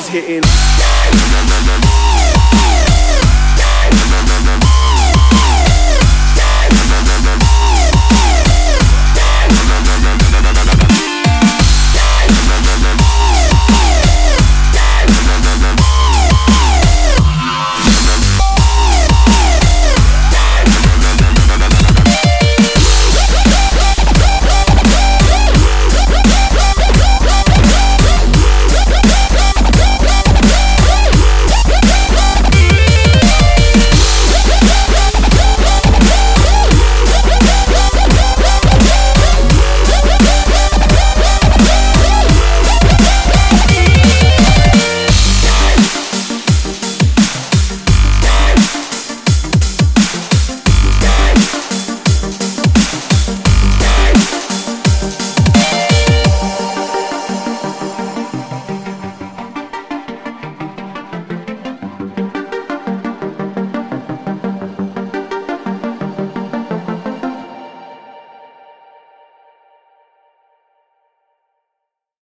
is hitting.